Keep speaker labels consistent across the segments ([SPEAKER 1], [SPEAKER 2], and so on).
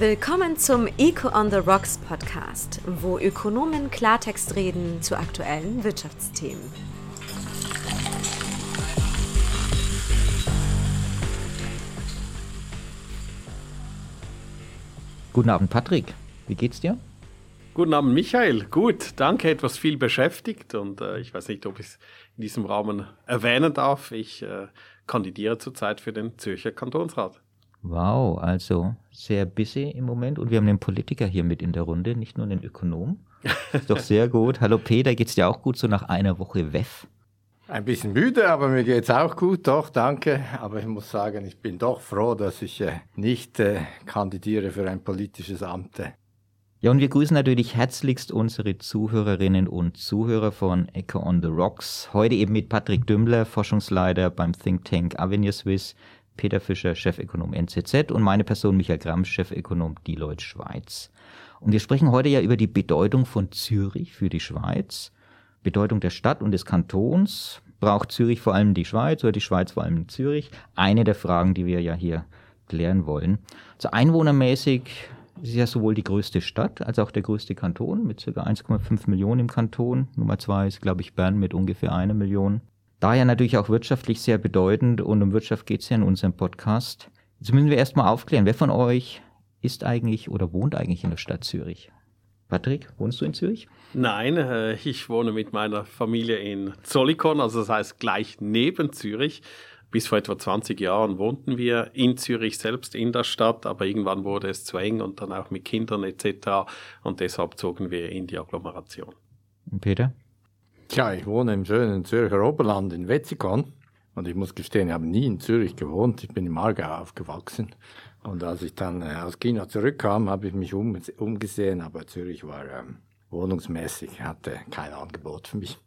[SPEAKER 1] Willkommen zum Eco on the Rocks Podcast, wo Ökonomen Klartext reden zu aktuellen Wirtschaftsthemen.
[SPEAKER 2] Guten Abend, Patrick. Wie geht's dir?
[SPEAKER 3] Guten Abend, Michael. Gut, danke. Etwas viel beschäftigt und äh, ich weiß nicht, ob ich es in diesem Rahmen erwähnen darf. Ich äh, kandidiere zurzeit für den Zürcher Kantonsrat.
[SPEAKER 2] Wow, also sehr busy im Moment und wir haben den Politiker hier mit in der Runde, nicht nur den Ökonom. Ist doch sehr gut. Hallo Peter, geht's dir auch gut so nach einer Woche WEF?
[SPEAKER 4] Ein bisschen müde, aber mir geht's auch gut, doch, danke. Aber ich muss sagen, ich bin doch froh, dass ich äh, nicht äh, kandidiere für ein politisches Amt.
[SPEAKER 2] Ja, und wir grüßen natürlich herzlichst unsere Zuhörerinnen und Zuhörer von Echo on the Rocks. Heute eben mit Patrick Dümmler, Forschungsleiter beim Think Tank Avenir Swiss, Peter Fischer, Chefökonom NZZ und meine Person Michael Gramm, Chefökonom Deloitte Schweiz. Und wir sprechen heute ja über die Bedeutung von Zürich für die Schweiz, Bedeutung der Stadt und des Kantons. Braucht Zürich vor allem die Schweiz oder die Schweiz vor allem Zürich? Eine der Fragen, die wir ja hier klären wollen. So einwohnermäßig ist ja sowohl die größte Stadt als auch der größte Kanton mit ca. 1,5 Millionen im Kanton. Nummer zwei ist, glaube ich, Bern mit ungefähr einer Million. Daher natürlich auch wirtschaftlich sehr bedeutend und um Wirtschaft geht es ja in unserem Podcast. Jetzt müssen wir erstmal aufklären, wer von euch ist eigentlich oder wohnt eigentlich in der Stadt Zürich? Patrick, wohnst du in Zürich?
[SPEAKER 3] Nein, äh, ich wohne mit meiner Familie in Zollikon, also das heißt gleich neben Zürich. Bis vor etwa 20 Jahren wohnten wir in Zürich selbst in der Stadt, aber irgendwann wurde es zu eng und dann auch mit Kindern etc. Und deshalb zogen wir in die Agglomeration.
[SPEAKER 2] Und Peter?
[SPEAKER 4] Tja, ich wohne im schönen Zürcher Oberland in Wetzikon. Und ich muss gestehen, ich habe nie in Zürich gewohnt. Ich bin im Aargau aufgewachsen. Und als ich dann äh, aus China zurückkam, habe ich mich um, umgesehen. Aber Zürich war ähm, wohnungsmäßig, hatte kein Angebot für mich.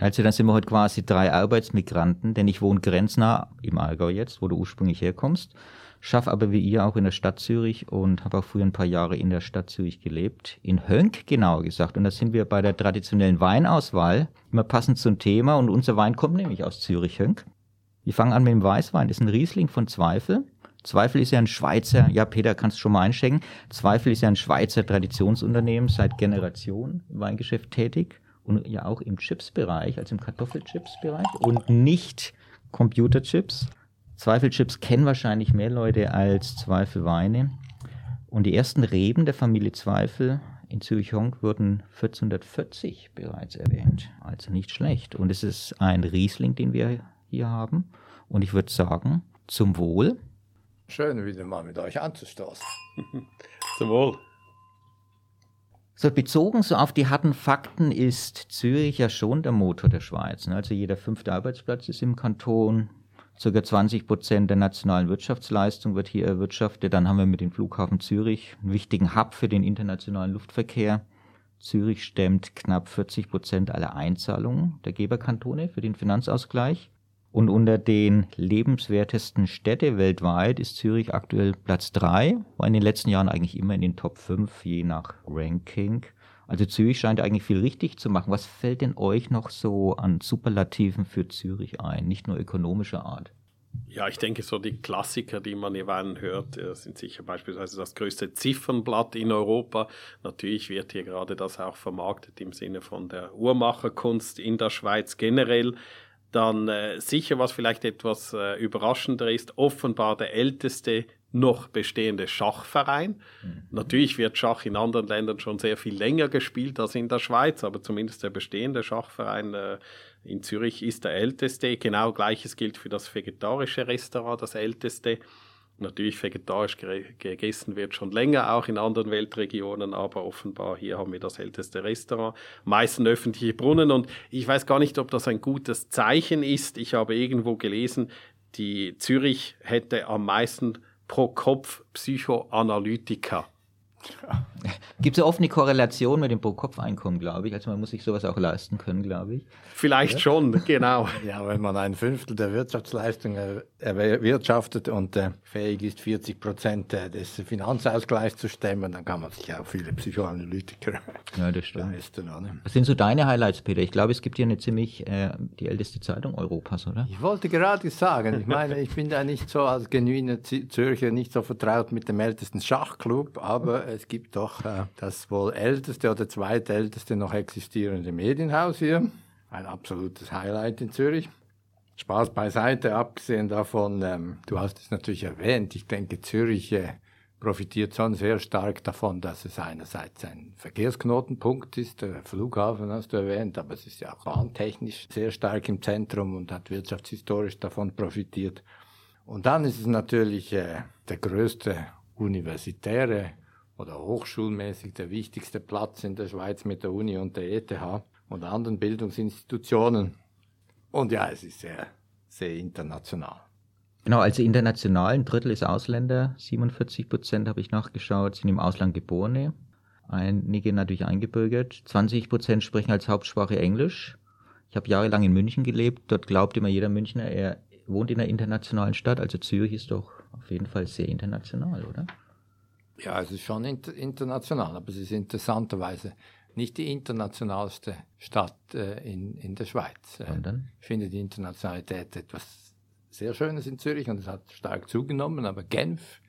[SPEAKER 2] Also dann sind wir heute quasi drei Arbeitsmigranten, denn ich wohne grenznah im Aargau jetzt, wo du ursprünglich herkommst schaffe aber wie ihr auch in der Stadt Zürich und habe auch früher ein paar Jahre in der Stadt Zürich gelebt. In Hönk genauer gesagt. Und da sind wir bei der traditionellen Weinauswahl immer passend zum Thema. Und unser Wein kommt nämlich aus Zürich, Hönk. Wir fangen an mit dem Weißwein. Das ist ein Riesling von Zweifel. Zweifel ist ja ein Schweizer, ja Peter, kannst du schon mal einschenken. Zweifel ist ja ein Schweizer Traditionsunternehmen, seit Generationen im Weingeschäft tätig und ja auch im Chips-Bereich, also im Kartoffelchips-Bereich und nicht Computerchips. Zweifelchips kennen wahrscheinlich mehr Leute als Zweifelweine. Und die ersten Reben der Familie Zweifel in Zürich-Honk wurden 1440 bereits erwähnt. Also nicht schlecht. Und es ist ein Riesling, den wir hier haben. Und ich würde sagen, zum Wohl.
[SPEAKER 4] Schön, wieder mal mit euch anzustoßen.
[SPEAKER 3] zum Wohl.
[SPEAKER 2] So bezogen so auf die harten Fakten ist Zürich ja schon der Motor der Schweiz. Also jeder fünfte Arbeitsplatz ist im Kanton, Circa 20 Prozent der nationalen Wirtschaftsleistung wird hier erwirtschaftet. Dann haben wir mit dem Flughafen Zürich einen wichtigen Hub für den internationalen Luftverkehr. Zürich stemmt knapp 40 Prozent aller Einzahlungen der Geberkantone für den Finanzausgleich. Und unter den lebenswertesten Städte weltweit ist Zürich aktuell Platz drei, war in den letzten Jahren eigentlich immer in den Top 5, je nach Ranking. Also Zürich scheint eigentlich viel richtig zu machen. Was fällt denn euch noch so an Superlativen für Zürich ein, nicht nur ökonomischer Art?
[SPEAKER 3] Ja, ich denke, so die Klassiker, die man jeweils hört, äh, sind sicher beispielsweise das größte Ziffernblatt in Europa. Natürlich wird hier gerade das auch vermarktet im Sinne von der Uhrmacherkunst in der Schweiz generell. Dann äh, sicher, was vielleicht etwas äh, überraschender ist, offenbar der älteste noch bestehende Schachverein. Mhm. Natürlich wird Schach in anderen Ländern schon sehr viel länger gespielt als in der Schweiz, aber zumindest der bestehende Schachverein äh, in Zürich ist der älteste. Genau gleiches gilt für das vegetarische Restaurant, das älteste. Natürlich vegetarisch gegessen wird schon länger, auch in anderen Weltregionen, aber offenbar hier haben wir das älteste Restaurant, meisten öffentliche Brunnen und ich weiß gar nicht, ob das ein gutes Zeichen ist. Ich habe irgendwo gelesen, die Zürich hätte am meisten pro Kopf Psychoanalytiker.
[SPEAKER 2] Gibt es ja oft eine Korrelation mit dem Pro-Kopf-Einkommen, glaube ich. Also man muss sich sowas auch leisten können, glaube ich.
[SPEAKER 3] Vielleicht ja? schon, genau.
[SPEAKER 4] Ja, wenn man ein Fünftel der Wirtschaftsleistung erwirtschaftet und äh, fähig ist, 40 Prozent äh, des Finanzausgleichs zu stemmen, dann kann man sich auch viele Psychoanalytiker
[SPEAKER 2] ja, das stimmt. leisten. Oder? Was sind so deine Highlights, Peter? Ich glaube, es gibt hier eine ziemlich äh, die älteste Zeitung Europas, oder?
[SPEAKER 4] Ich wollte gerade sagen, ich meine, ich bin da nicht so als genuiner Zürcher nicht so vertraut mit dem ältesten Schachclub, aber es gibt doch äh, das wohl älteste oder zweitälteste noch existierende Medienhaus hier. Ein absolutes Highlight in Zürich. Spaß beiseite, abgesehen davon, ähm, du hast es natürlich erwähnt, ich denke, Zürich äh, profitiert schon sehr stark davon, dass es einerseits ein Verkehrsknotenpunkt ist, der Flughafen hast du erwähnt, aber es ist ja auch bahntechnisch sehr stark im Zentrum und hat wirtschaftshistorisch davon profitiert. Und dann ist es natürlich äh, der größte universitäre oder hochschulmäßig der wichtigste Platz in der Schweiz mit der Uni und der ETH und anderen Bildungsinstitutionen. Und ja, es ist sehr, sehr international.
[SPEAKER 2] Genau, also international, ein Drittel ist Ausländer, 47 Prozent habe ich nachgeschaut, sind im Ausland Geborene, einige natürlich eingebürgert, 20 Prozent sprechen als Hauptsprache Englisch. Ich habe jahrelang in München gelebt, dort glaubt immer jeder Münchner, er wohnt in einer internationalen Stadt, also Zürich ist doch auf jeden Fall sehr international, oder?
[SPEAKER 4] Ja, es ist schon inter international, aber es ist interessanterweise nicht die internationalste Stadt äh, in, in der Schweiz. Äh, ich finde die Internationalität etwas sehr Schönes in Zürich und es hat stark zugenommen, aber Genf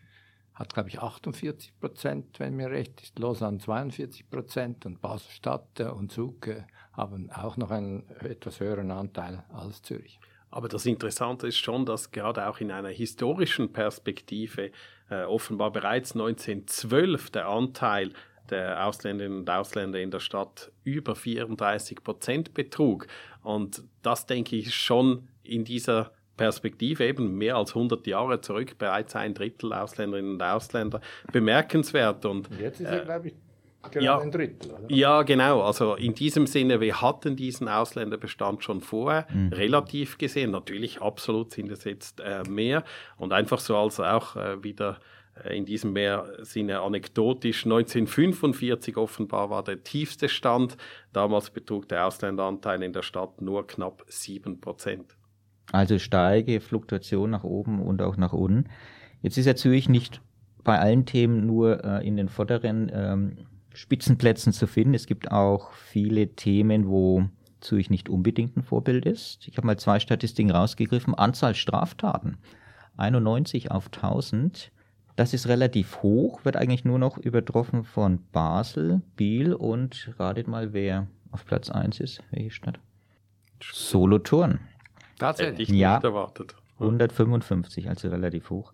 [SPEAKER 4] hat, glaube ich, 48 Prozent, wenn mir recht ist, Lausanne 42 Prozent und Basel-Stadt äh, und Zug äh, haben auch noch einen etwas höheren Anteil als Zürich.
[SPEAKER 3] Aber das Interessante ist schon, dass gerade auch in einer historischen Perspektive äh, offenbar bereits 1912 der Anteil der Ausländerinnen und Ausländer in der Stadt über 34 Prozent betrug. Und das, denke ich, schon in dieser Perspektive eben mehr als 100 Jahre zurück, bereits ein Drittel Ausländerinnen und Ausländer, bemerkenswert. Und,
[SPEAKER 4] jetzt ist er, äh, glaube ich, Gerade
[SPEAKER 3] ja,
[SPEAKER 4] ein Drittel.
[SPEAKER 3] Oder? Ja, genau. Also in diesem Sinne, wir hatten diesen Ausländerbestand schon vorher, mhm. relativ gesehen. Natürlich, absolut sind es jetzt äh, mehr. Und einfach so als auch äh, wieder äh, in diesem mehr Sinne anekdotisch. 1945 offenbar war der tiefste Stand. Damals betrug der Ausländeranteil in der Stadt nur knapp 7 Prozent.
[SPEAKER 2] Also steige Fluktuation nach oben und auch nach unten. Jetzt ist ja Zürich nicht bei allen Themen nur äh, in den vorderen ähm, Spitzenplätzen zu finden. Es gibt auch viele Themen, wo Zürich nicht unbedingt ein Vorbild ist. Ich habe mal zwei Statistiken rausgegriffen. Anzahl Straftaten 91 auf 1000. Das ist relativ hoch, wird eigentlich nur noch übertroffen von Basel, Biel und ratet mal, wer auf Platz 1 ist. Welche Stadt? Solothurn.
[SPEAKER 3] Tatsächlich nicht ja, erwartet.
[SPEAKER 2] 155, also relativ hoch.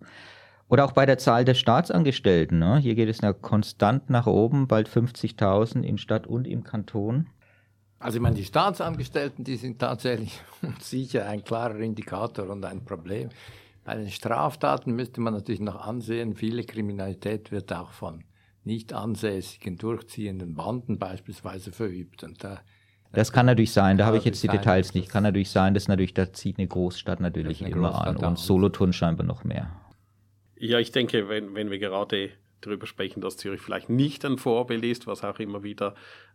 [SPEAKER 2] Oder auch bei der Zahl der Staatsangestellten. Ne? Hier geht es ja konstant nach oben, bald 50.000 in Stadt und im Kanton.
[SPEAKER 4] Also ich meine, die Staatsangestellten, die sind tatsächlich sicher ein klarer Indikator und ein Problem. Bei den Straftaten müsste man natürlich noch ansehen, viele Kriminalität wird auch von nicht ansässigen, durchziehenden Banden beispielsweise verübt. Und
[SPEAKER 2] da das kann natürlich sein, da habe ich jetzt die Details nicht. Kann natürlich sein, dass natürlich, da zieht eine Großstadt natürlich eine immer Großstadt an und Solothurn scheinbar noch mehr.
[SPEAKER 3] Ja, ich denke, wenn, wenn wir gerade darüber sprechen, dass Zürich vielleicht nicht ein Vorbild ist, was auch immer wieder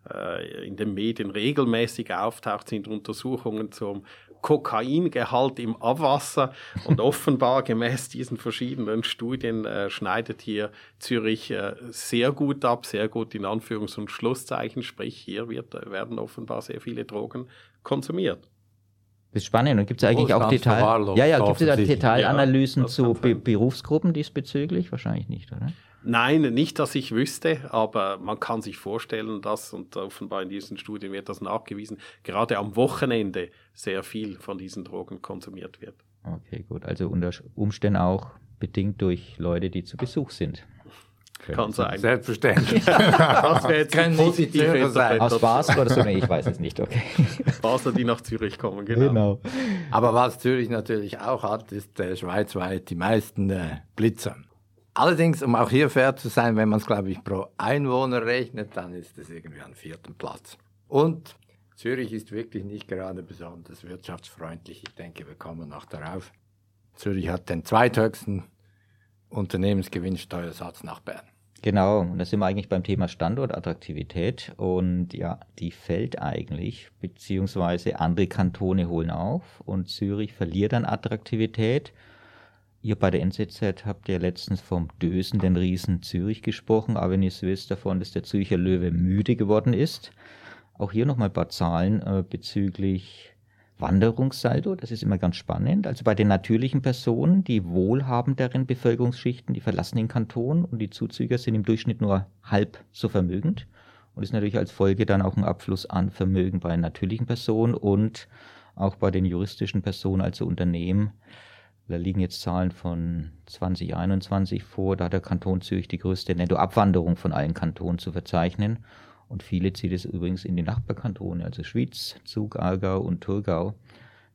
[SPEAKER 3] äh, in den Medien regelmäßig auftaucht, sind Untersuchungen zum Kokaingehalt im Abwasser und offenbar gemäß diesen verschiedenen Studien äh, schneidet hier Zürich äh, sehr gut ab, sehr gut in Anführungs- und Schlusszeichen, sprich hier wird, werden offenbar sehr viele Drogen konsumiert.
[SPEAKER 2] Das ist spannend. Und gibt es eigentlich auch Detail, ja, ja, gibt es Detailanalysen ja, zu Be Berufsgruppen diesbezüglich? Wahrscheinlich nicht, oder?
[SPEAKER 3] Nein, nicht, dass ich wüsste, aber man kann sich vorstellen, dass, und offenbar in diesen Studien wird das nachgewiesen, gerade am Wochenende sehr viel von diesen Drogen konsumiert wird.
[SPEAKER 2] Okay, gut. Also unter Umständen auch bedingt durch Leute, die zu Besuch sind.
[SPEAKER 3] Kann sein.
[SPEAKER 4] Selbstverständlich. das
[SPEAKER 3] wäre jetzt Kann positiv
[SPEAKER 2] sein. Aus Basel oder so? Nee, ich weiß es nicht, okay.
[SPEAKER 3] Basler, die nach Zürich kommen, genau. genau.
[SPEAKER 4] Aber was Zürich natürlich auch hat, ist äh, schweizweit die meisten äh, Blitzer. Allerdings, um auch hier fair zu sein, wenn man es, glaube ich, pro Einwohner rechnet, dann ist es irgendwie am vierten Platz. Und Zürich ist wirklich nicht gerade besonders wirtschaftsfreundlich. Ich denke, wir kommen noch darauf. Zürich hat den zweithöchsten Unternehmensgewinnsteuersatz nach Bern.
[SPEAKER 2] Genau, und da sind wir eigentlich beim Thema Standortattraktivität und ja, die fällt eigentlich, beziehungsweise andere Kantone holen auf und Zürich verliert an Attraktivität. Ihr bei der NZZ habt ja letztens vom dösenden Riesen Zürich gesprochen, aber wenn ihr wisst davon, dass der Zürcher Löwe müde geworden ist. Auch hier nochmal ein paar Zahlen äh, bezüglich Wanderungssaldo, das ist immer ganz spannend. Also bei den natürlichen Personen, die wohlhabenderen Bevölkerungsschichten, die verlassen den Kanton und die Zuzüger sind im Durchschnitt nur halb so vermögend. Und ist natürlich als Folge dann auch ein Abfluss an Vermögen bei natürlichen Personen und auch bei den juristischen Personen, also Unternehmen. Da liegen jetzt Zahlen von 2021 vor. Da hat der Kanton Zürich die größte Nettoabwanderung von allen Kantonen zu verzeichnen. Und viele zieht es übrigens in die Nachbarkantone, also Schwyz, Zug, Aargau und Thurgau.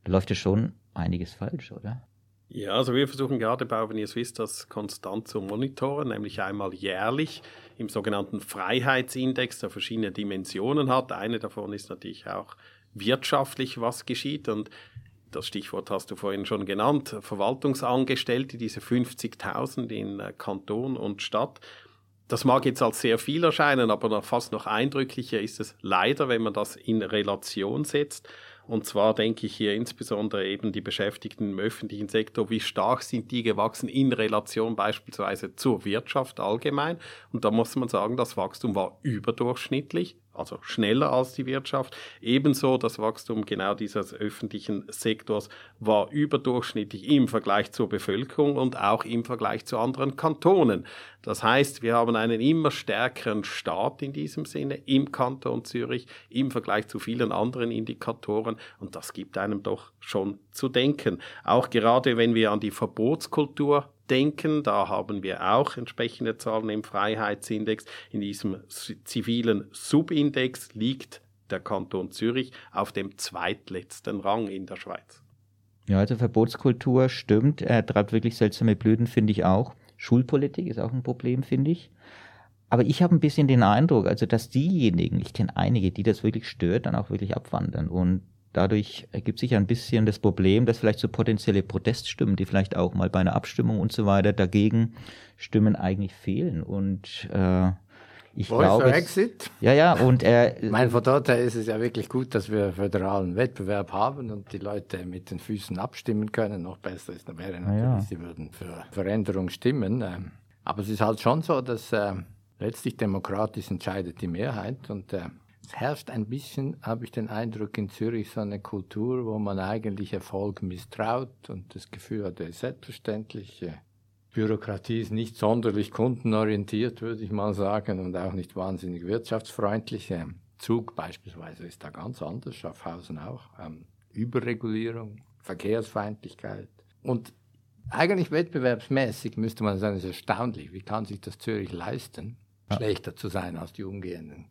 [SPEAKER 2] Da läuft ja schon einiges falsch, oder?
[SPEAKER 3] Ja, also wir versuchen gerade bei Avenir Swiss das konstant zu monitoren, nämlich einmal jährlich im sogenannten Freiheitsindex, der verschiedene Dimensionen hat. Eine davon ist natürlich auch wirtschaftlich, was geschieht. Und das Stichwort hast du vorhin schon genannt, Verwaltungsangestellte, diese 50.000 in äh, Kanton und Stadt. Das mag jetzt als sehr viel erscheinen, aber noch fast noch eindrücklicher ist es leider, wenn man das in Relation setzt. Und zwar denke ich hier insbesondere eben die Beschäftigten im öffentlichen Sektor, wie stark sind die gewachsen in Relation beispielsweise zur Wirtschaft allgemein. Und da muss man sagen, das Wachstum war überdurchschnittlich also schneller als die Wirtschaft. Ebenso das Wachstum genau dieses öffentlichen Sektors war überdurchschnittlich im Vergleich zur Bevölkerung und auch im Vergleich zu anderen Kantonen. Das heißt, wir haben einen immer stärkeren Staat in diesem Sinne im Kanton Zürich im Vergleich zu vielen anderen Indikatoren und das gibt einem doch schon zu denken. Auch gerade wenn wir an die Verbotskultur denken. Da haben wir auch entsprechende Zahlen im Freiheitsindex. In diesem zivilen Subindex liegt der Kanton Zürich auf dem zweitletzten Rang in der Schweiz.
[SPEAKER 2] Ja, also Verbotskultur stimmt. Er treibt wirklich seltsame Blüten, finde ich auch. Schulpolitik ist auch ein Problem, finde ich. Aber ich habe ein bisschen den Eindruck, also dass diejenigen, ich kenne einige, die das wirklich stört, dann auch wirklich abwandern. Und dadurch ergibt sich ein bisschen das Problem, dass vielleicht so potenzielle Proteststimmen, die vielleicht auch mal bei einer Abstimmung und so weiter dagegen stimmen, eigentlich fehlen. Und äh, ich Voice glaube,
[SPEAKER 4] Exit.
[SPEAKER 2] Ja, ja, und äh,
[SPEAKER 4] mein von dort her ist es ja wirklich gut, dass wir föderalen Wettbewerb haben und die Leute mit den Füßen abstimmen können. Noch besser ist, wäre natürlich, ja. sie würden für Veränderung stimmen. Ähm, aber es ist halt schon so, dass äh, letztlich demokratisch entscheidet die Mehrheit und äh, herrscht ein bisschen, habe ich den Eindruck, in Zürich so eine Kultur, wo man eigentlich Erfolg misstraut und das Gefühl hat, er ist selbstverständlich. Bürokratie ist nicht sonderlich kundenorientiert, würde ich mal sagen, und auch nicht wahnsinnig wirtschaftsfreundlich. Zug beispielsweise ist da ganz anders, Schaffhausen auch. Ähm, Überregulierung, Verkehrsfeindlichkeit. Und eigentlich wettbewerbsmäßig müsste man sagen, es ist erstaunlich, wie kann sich das Zürich leisten, schlechter zu sein als die umgehenden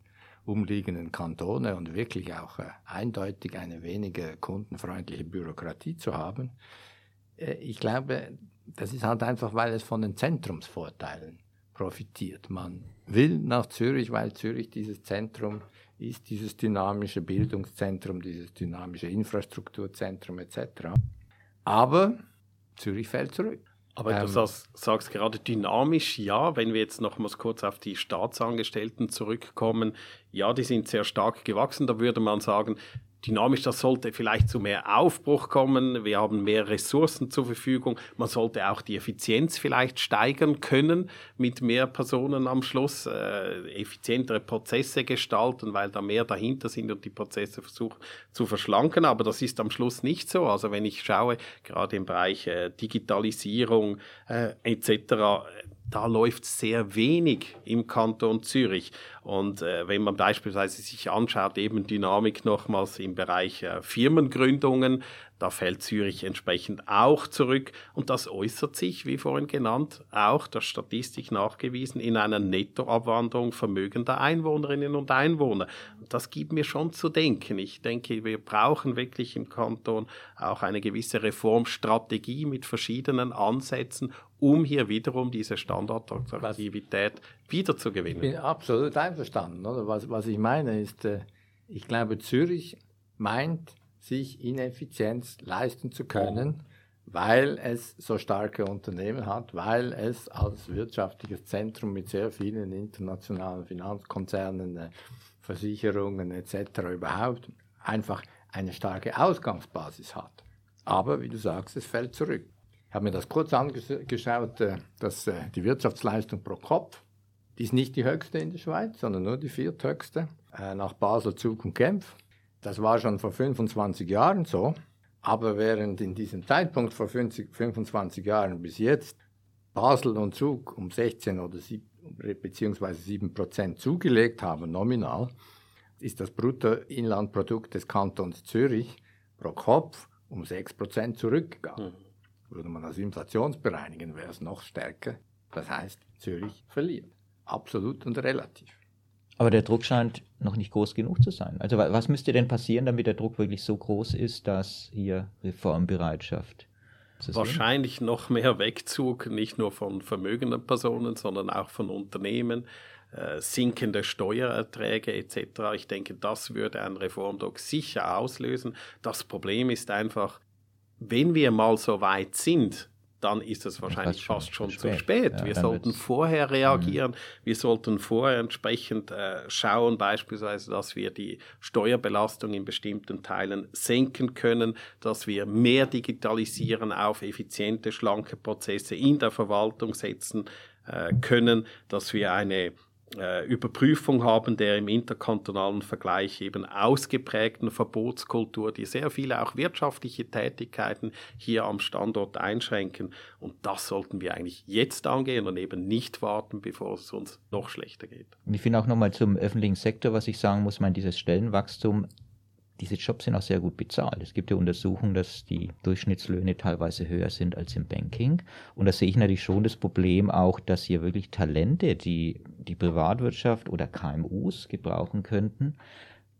[SPEAKER 4] umliegenden Kantone und wirklich auch äh, eindeutig eine weniger kundenfreundliche Bürokratie zu haben. Äh, ich glaube, das ist halt einfach, weil es von den Zentrumsvorteilen profitiert. Man will nach Zürich, weil Zürich dieses Zentrum ist, dieses dynamische Bildungszentrum, dieses dynamische Infrastrukturzentrum etc. Aber Zürich fällt zurück.
[SPEAKER 3] Aber ähm, du sagst, sagst, gerade dynamisch, ja, wenn wir jetzt nochmals kurz auf die Staatsangestellten zurückkommen, ja, die sind sehr stark gewachsen, da würde man sagen, dynamisch, das sollte vielleicht zu mehr Aufbruch kommen. Wir haben mehr Ressourcen zur Verfügung. Man sollte auch die Effizienz vielleicht steigern können mit mehr Personen am Schluss, äh, effizientere Prozesse gestalten, weil da mehr dahinter sind und die Prozesse versuchen zu verschlanken. Aber das ist am Schluss nicht so. Also wenn ich schaue, gerade im Bereich äh, Digitalisierung äh, etc., da läuft sehr wenig im Kanton Zürich. Und äh, wenn man beispielsweise sich anschaut, eben Dynamik nochmals im Bereich äh, Firmengründungen, da fällt Zürich entsprechend auch zurück und das äußert sich, wie vorhin genannt, auch der Statistik nachgewiesen, in einer Nettoabwanderung vermögender Einwohnerinnen und Einwohner. Das gibt mir schon zu denken. Ich denke, wir brauchen wirklich im Kanton auch eine gewisse Reformstrategie mit verschiedenen Ansätzen, um hier wiederum diese Standortattraktivität wiederzugewinnen.
[SPEAKER 4] Ich bin absolut einverstanden. Oder? Was, was ich meine ist, äh, ich glaube, Zürich meint, sich Ineffizienz leisten zu können, weil es so starke Unternehmen hat, weil es als wirtschaftliches Zentrum mit sehr vielen internationalen Finanzkonzernen, äh, Versicherungen etc. überhaupt einfach eine starke Ausgangsbasis hat. Aber wie du sagst, es fällt zurück. Ich habe mir das kurz angeschaut, äh, dass äh, die Wirtschaftsleistung pro Kopf, die ist nicht die höchste in der Schweiz, sondern nur die vierthöchste, nach Basel, Zug und Genf. Das war schon vor 25 Jahren so. Aber während in diesem Zeitpunkt vor 50, 25 Jahren bis jetzt Basel und Zug um 16 oder 7, beziehungsweise 7 Prozent zugelegt haben, nominal, ist das Bruttoinlandprodukt des Kantons Zürich pro Kopf um 6 Prozent zurückgegangen. Mhm. Würde man das inflationsbereinigen, wäre es noch stärker. Das heißt, Zürich verliert. Absolut und relativ.
[SPEAKER 2] Aber der Druck scheint noch nicht groß genug zu sein. Also was müsste denn passieren, damit der Druck wirklich so groß ist, dass hier Reformbereitschaft
[SPEAKER 3] Wahrscheinlich noch mehr Wegzug, nicht nur von vermögenden Personen, sondern auch von Unternehmen, äh, sinkende Steuererträge etc. Ich denke, das würde ein Reformdruck sicher auslösen. Das Problem ist einfach, wenn wir mal so weit sind, dann ist es wahrscheinlich fast schon, schon, zu spät. spät. Ja, wir sollten vorher reagieren. Mhm. Wir sollten vorher entsprechend äh, schauen, beispielsweise, dass wir die Steuerbelastung in bestimmten Teilen senken können, dass wir mehr digitalisieren, auf effiziente, schlanke Prozesse in der Verwaltung setzen äh, können, dass wir eine äh, Überprüfung haben der im interkantonalen Vergleich eben ausgeprägten Verbotskultur, die sehr viele auch wirtschaftliche Tätigkeiten hier am Standort einschränken. Und das sollten wir eigentlich jetzt angehen und eben nicht warten, bevor es uns noch schlechter geht.
[SPEAKER 2] Ich finde auch nochmal zum öffentlichen Sektor, was ich sagen muss, mein dieses Stellenwachstum diese Jobs sind auch sehr gut bezahlt. Es gibt ja Untersuchungen, dass die Durchschnittslöhne teilweise höher sind als im Banking. Und da sehe ich natürlich schon das Problem auch, dass hier wirklich Talente, die die Privatwirtschaft oder KMUs gebrauchen könnten,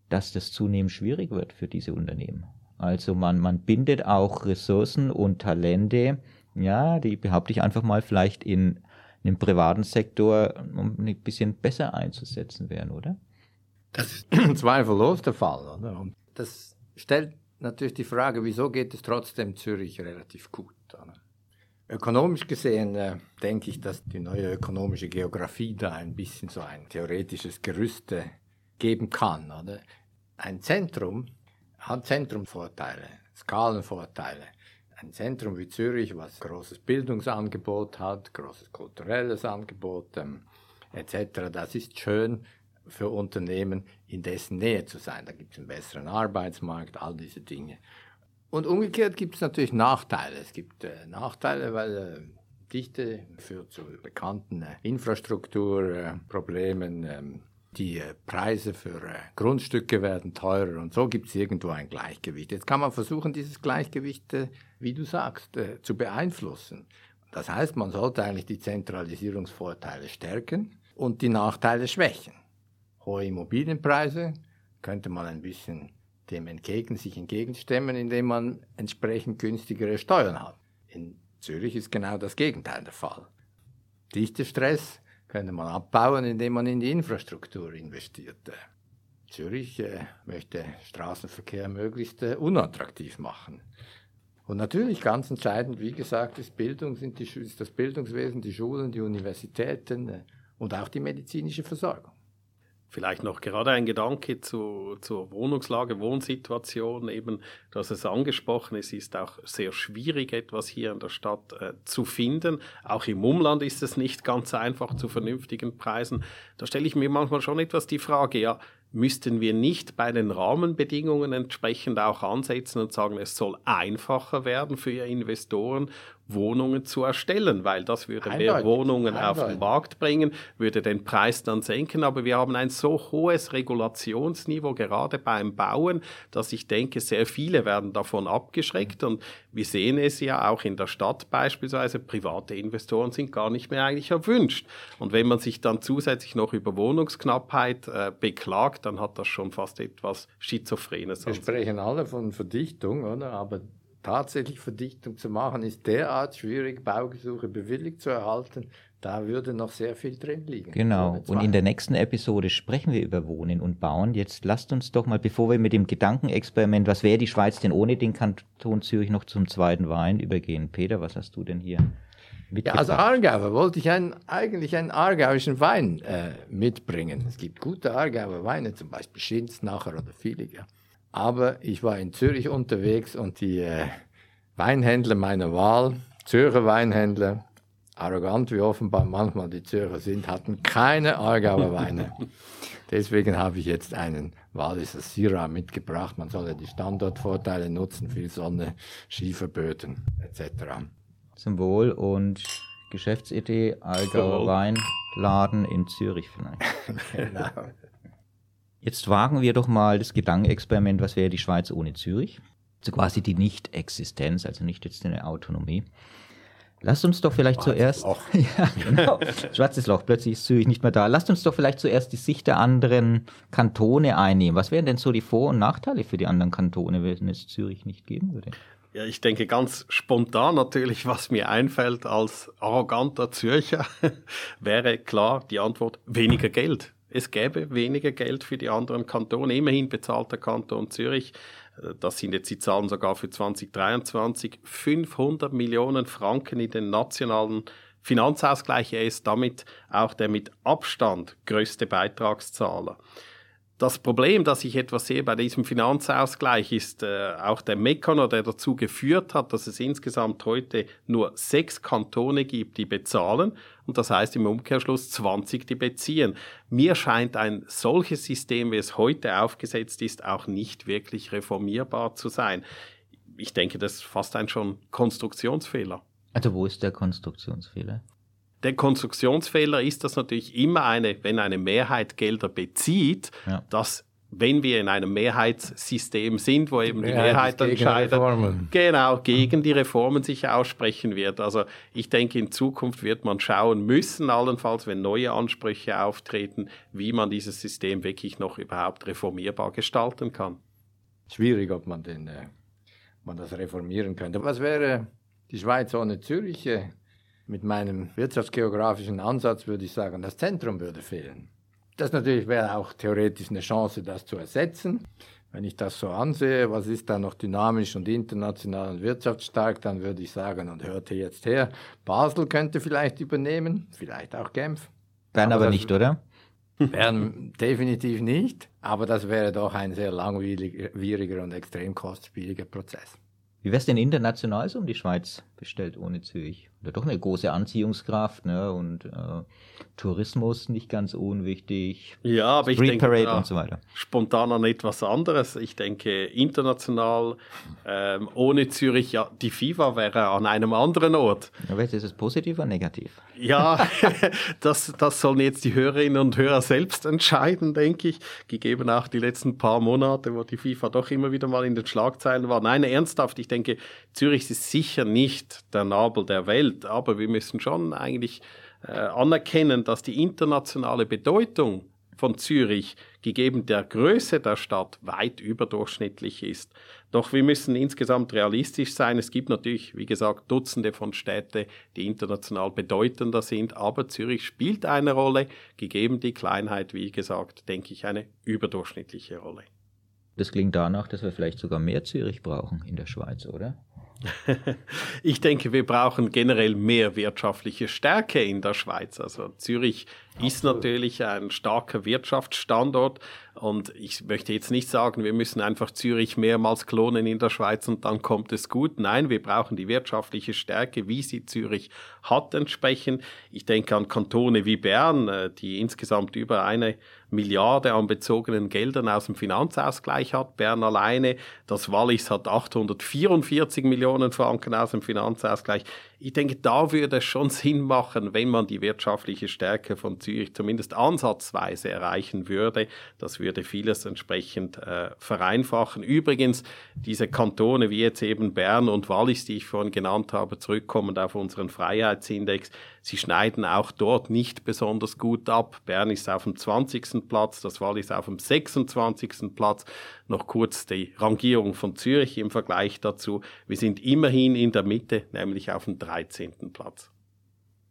[SPEAKER 2] dass das zunehmend schwierig wird für diese Unternehmen. Also man, man bindet auch Ressourcen und Talente, ja, die behaupte ich einfach mal vielleicht in einem privaten Sektor, um ein bisschen besser einzusetzen wären, oder?
[SPEAKER 4] Das ist zweifellos der Fall. Oder? Und das stellt natürlich die Frage, wieso geht es trotzdem Zürich relativ gut? Oder? Ökonomisch gesehen äh, denke ich, dass die neue ökonomische Geografie da ein bisschen so ein theoretisches Gerüst äh, geben kann. Oder? Ein Zentrum hat Zentrumvorteile, Skalenvorteile. Ein Zentrum wie Zürich, was großes Bildungsangebot hat, großes kulturelles Angebot ähm, etc., das ist schön für Unternehmen in dessen Nähe zu sein. Da gibt es einen besseren Arbeitsmarkt, all diese Dinge. Und umgekehrt gibt es natürlich Nachteile. Es gibt äh, Nachteile, weil äh, Dichte führt zu bekannten äh, Infrastrukturproblemen. Ähm, die äh, Preise für äh, Grundstücke werden teurer und so gibt es irgendwo ein Gleichgewicht. Jetzt kann man versuchen, dieses Gleichgewicht, äh, wie du sagst, zu beeinflussen. Das heißt, man sollte eigentlich die Zentralisierungsvorteile stärken und die Nachteile schwächen hohe Immobilienpreise, könnte man ein bisschen dem entgegen, sich entgegenstemmen, indem man entsprechend günstigere Steuern hat. In Zürich ist genau das Gegenteil der Fall. Stress könnte man abbauen, indem man in die Infrastruktur investiert. Zürich äh, möchte Straßenverkehr möglichst äh, unattraktiv machen. Und natürlich ganz entscheidend, wie gesagt, ist, Bildung, sind die, ist das Bildungswesen, die Schulen, die Universitäten äh, und auch die medizinische Versorgung.
[SPEAKER 3] Vielleicht noch gerade ein Gedanke zu, zur Wohnungslage, Wohnsituation. Eben, du hast es angesprochen, es ist auch sehr schwierig, etwas hier in der Stadt äh, zu finden. Auch im Umland ist es nicht ganz einfach zu vernünftigen Preisen. Da stelle ich mir manchmal schon etwas die Frage, ja, müssten wir nicht bei den Rahmenbedingungen entsprechend auch ansetzen und sagen, es soll einfacher werden für Investoren Wohnungen zu erstellen, weil das würde Eindeutig. mehr Wohnungen Eindeutig. auf den Markt bringen, würde den Preis dann senken. Aber wir haben ein so hohes Regulationsniveau gerade beim Bauen, dass ich denke, sehr viele werden davon abgeschreckt. Und wir sehen es ja auch in der Stadt beispielsweise, private Investoren sind gar nicht mehr eigentlich erwünscht. Und wenn man sich dann zusätzlich noch über Wohnungsknappheit äh, beklagt, dann hat das schon fast etwas Schizophrenes.
[SPEAKER 4] Wir sprechen alle von Verdichtung, oder? Aber tatsächlich Verdichtung zu machen, ist derart schwierig, Baugesuche bewilligt zu erhalten. Da würde noch sehr viel drin liegen.
[SPEAKER 2] Genau. Und in der nächsten Episode sprechen wir über Wohnen und Bauen. Jetzt lasst uns doch mal, bevor wir mit dem Gedankenexperiment, was wäre die Schweiz denn ohne den Kanton Zürich noch zum zweiten Wein übergehen. Peter, was hast du denn hier?
[SPEAKER 4] Ja, als Aargauer wollte ich einen, eigentlich einen aargauischen Wein äh, mitbringen. Es gibt gute Aargauer Weine, zum Beispiel Schinznacher oder Filiger. Aber ich war in Zürich unterwegs und die äh, Weinhändler meiner Wahl, Zürcher Weinhändler, arrogant wie offenbar manchmal die Zürcher sind, hatten keine Aargauer Weine. Deswegen habe ich jetzt einen Walliser Syrah mitgebracht. Man soll ja die Standortvorteile nutzen, viel Sonne, Schieferböden etc.
[SPEAKER 2] Zum Wohl und Geschäftsidee, Allgäuer Weinladen in Zürich vielleicht. genau. Jetzt wagen wir doch mal das Gedankenexperiment, was wäre die Schweiz ohne Zürich? Also quasi die Nicht-Existenz, also nicht jetzt eine Autonomie. Lasst uns doch vielleicht Schwarzes zuerst. Loch. ja, genau. Schwarzes Loch, plötzlich ist Zürich nicht mehr da. Lasst uns doch vielleicht zuerst die Sicht der anderen Kantone einnehmen. Was wären denn so die Vor- und Nachteile für die anderen Kantone, wenn es Zürich nicht geben würde?
[SPEAKER 3] Ja, ich denke ganz spontan natürlich, was mir einfällt als arroganter Zürcher, wäre klar die Antwort weniger Geld. Es gäbe weniger Geld für die anderen Kantone. Immerhin bezahlt der Kanton Zürich das sind jetzt die Zahlen sogar für 2023, 500 Millionen Franken in den nationalen Finanzausgleich. Er ist damit auch der mit Abstand größte Beitragszahler. Das Problem, das ich etwas sehe bei diesem Finanzausgleich, ist äh, auch der Mechanismus, der dazu geführt hat, dass es insgesamt heute nur sechs Kantone gibt, die bezahlen und das heißt im Umkehrschluss 20, die beziehen. Mir scheint ein solches System, wie es heute aufgesetzt ist, auch nicht wirklich reformierbar zu sein. Ich denke, das ist fast ein schon Konstruktionsfehler.
[SPEAKER 2] Also wo ist der Konstruktionsfehler?
[SPEAKER 3] Der Konstruktionsfehler ist, dass natürlich immer eine, wenn eine Mehrheit Gelder bezieht, ja. dass wenn wir in einem Mehrheitssystem sind, wo eben die Mehrheit, die Mehrheit entscheidet, genau, gegen die Reformen sich aussprechen wird. Also ich denke, in Zukunft wird man schauen müssen, allenfalls, wenn neue Ansprüche auftreten, wie man dieses System wirklich noch überhaupt reformierbar gestalten kann.
[SPEAKER 4] Schwierig, ob man, den, äh, man das reformieren könnte. Was wäre die Schweiz ohne Zürich? Äh, mit meinem wirtschaftsgeografischen Ansatz würde ich sagen, das Zentrum würde fehlen. Das natürlich wäre auch theoretisch eine Chance, das zu ersetzen. Wenn ich das so ansehe, was ist da noch dynamisch und international und wirtschaftsstark, dann würde ich sagen, und hörte jetzt her, Basel könnte vielleicht übernehmen, vielleicht auch Genf.
[SPEAKER 2] Bern aber, aber nicht, oder?
[SPEAKER 4] Bern definitiv nicht, aber das wäre doch ein sehr langwieriger und extrem kostspieliger Prozess.
[SPEAKER 2] Wie wäre es denn international so um die Schweiz bestellt ohne Zürich? Oder doch eine große Anziehungskraft ne? und äh, Tourismus nicht ganz unwichtig.
[SPEAKER 3] Ja, aber Street ich denke Parade und so weiter. spontan an etwas anderes. Ich denke international ähm, ohne Zürich, ja, die FIFA wäre an einem anderen Ort.
[SPEAKER 2] Aber ist es positiv oder negativ?
[SPEAKER 3] Ja, das, das sollen jetzt die Hörerinnen und Hörer selbst entscheiden, denke ich. Gegeben auch die letzten paar Monate, wo die FIFA doch immer wieder mal in den Schlagzeilen war. Nein, ernsthaft, ich denke, Zürich ist sicher nicht der Nabel der Welt, aber wir müssen schon eigentlich äh, anerkennen, dass die internationale Bedeutung von Zürich gegeben der Größe der Stadt weit überdurchschnittlich ist. Doch wir müssen insgesamt realistisch sein. Es gibt natürlich, wie gesagt, Dutzende von Städten, die international bedeutender sind, aber Zürich spielt eine Rolle, gegeben die Kleinheit, wie gesagt, denke ich, eine überdurchschnittliche Rolle.
[SPEAKER 2] Das klingt danach, dass wir vielleicht sogar mehr Zürich brauchen in der Schweiz, oder?
[SPEAKER 3] ich denke, wir brauchen generell mehr wirtschaftliche Stärke in der Schweiz. Also Zürich ist natürlich ein starker Wirtschaftsstandort und ich möchte jetzt nicht sagen, wir müssen einfach Zürich mehrmals klonen in der Schweiz und dann kommt es gut. Nein, wir brauchen die wirtschaftliche Stärke, wie sie Zürich hat entsprechend. Ich denke an Kantone wie Bern, äh, die insgesamt über eine Milliarde an bezogenen Geldern aus dem Finanzausgleich hat. Bern alleine, das Wallis hat 844 Millionen Franken aus dem Finanzausgleich. Ich denke, da würde es schon Sinn machen, wenn man die wirtschaftliche Stärke von Zürich zumindest ansatzweise erreichen würde. Das würde vieles entsprechend äh, vereinfachen. Übrigens, diese Kantone wie jetzt eben Bern und Wallis, die ich vorhin genannt habe, zurückkommend auf unseren Freiheitsindex, sie schneiden auch dort nicht besonders gut ab. Bern ist auf dem 20. Platz, das Wallis auf dem 26. Platz. Noch kurz die Rangierung von Zürich im Vergleich dazu. Wir sind immerhin in der Mitte, nämlich auf dem 13. Platz.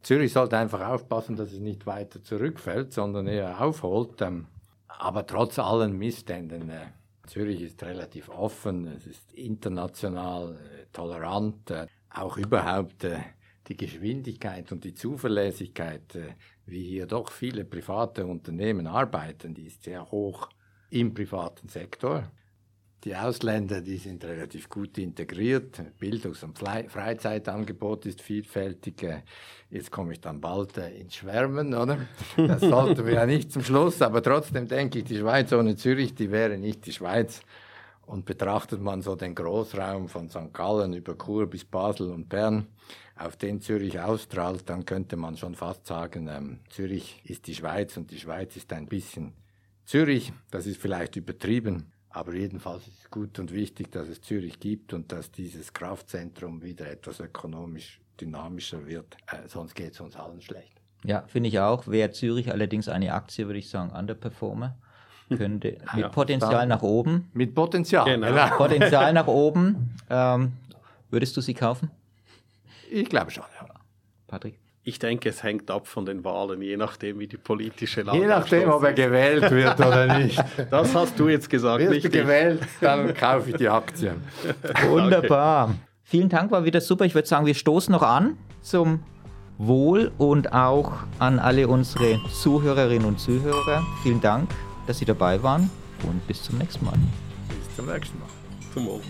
[SPEAKER 4] Zürich sollte einfach aufpassen, dass es nicht weiter zurückfällt, sondern eher aufholt. Ähm, aber trotz allen Missständen, äh, Zürich ist relativ offen, es ist international äh, tolerant, äh, auch überhaupt die Geschwindigkeit und die Zuverlässigkeit, wie hier doch viele private Unternehmen arbeiten, die ist sehr hoch im privaten Sektor. Die Ausländer, die sind relativ gut integriert. Bildungs- und Freizeitangebot ist vielfältig. Jetzt komme ich dann bald äh, ins Schwärmen, oder? Das sollten wir ja nicht zum Schluss, aber trotzdem denke ich, die Schweiz ohne Zürich, die wäre nicht die Schweiz. Und betrachtet man so den Großraum von St. Gallen über Chur bis Basel und Bern, auf den Zürich ausstrahlt, dann könnte man schon fast sagen, ähm, Zürich ist die Schweiz und die Schweiz ist ein bisschen Zürich. Das ist vielleicht übertrieben, aber jedenfalls ist es gut und wichtig, dass es Zürich gibt und dass dieses Kraftzentrum wieder etwas ökonomisch dynamischer wird. Äh, sonst geht es uns allen schlecht.
[SPEAKER 2] Ja, finde ich auch. Wäre Zürich allerdings eine Aktie, würde ich sagen, Underperformer. Könnte mit ja, Potenzial nach oben.
[SPEAKER 4] Mit Potenzial.
[SPEAKER 2] Genau. genau. Potenzial nach oben. Ähm, würdest du sie kaufen?
[SPEAKER 4] Ich glaube schon, ja.
[SPEAKER 2] Patrick?
[SPEAKER 3] Ich denke, es hängt ab von den Wahlen, je nachdem, wie die politische Lage
[SPEAKER 4] Je nachdem, ob er gewählt wird oder nicht.
[SPEAKER 3] Das hast du jetzt gesagt.
[SPEAKER 4] Wirst du gewählt, dann kaufe ich die Aktien.
[SPEAKER 2] Wunderbar. Okay. Vielen Dank, war wieder super. Ich würde sagen, wir stoßen noch an zum Wohl und auch an alle unsere Zuhörerinnen und Zuhörer. Vielen Dank, dass Sie dabei waren und bis zum nächsten Mal.
[SPEAKER 4] Bis zum nächsten Mal. Zum Wohl.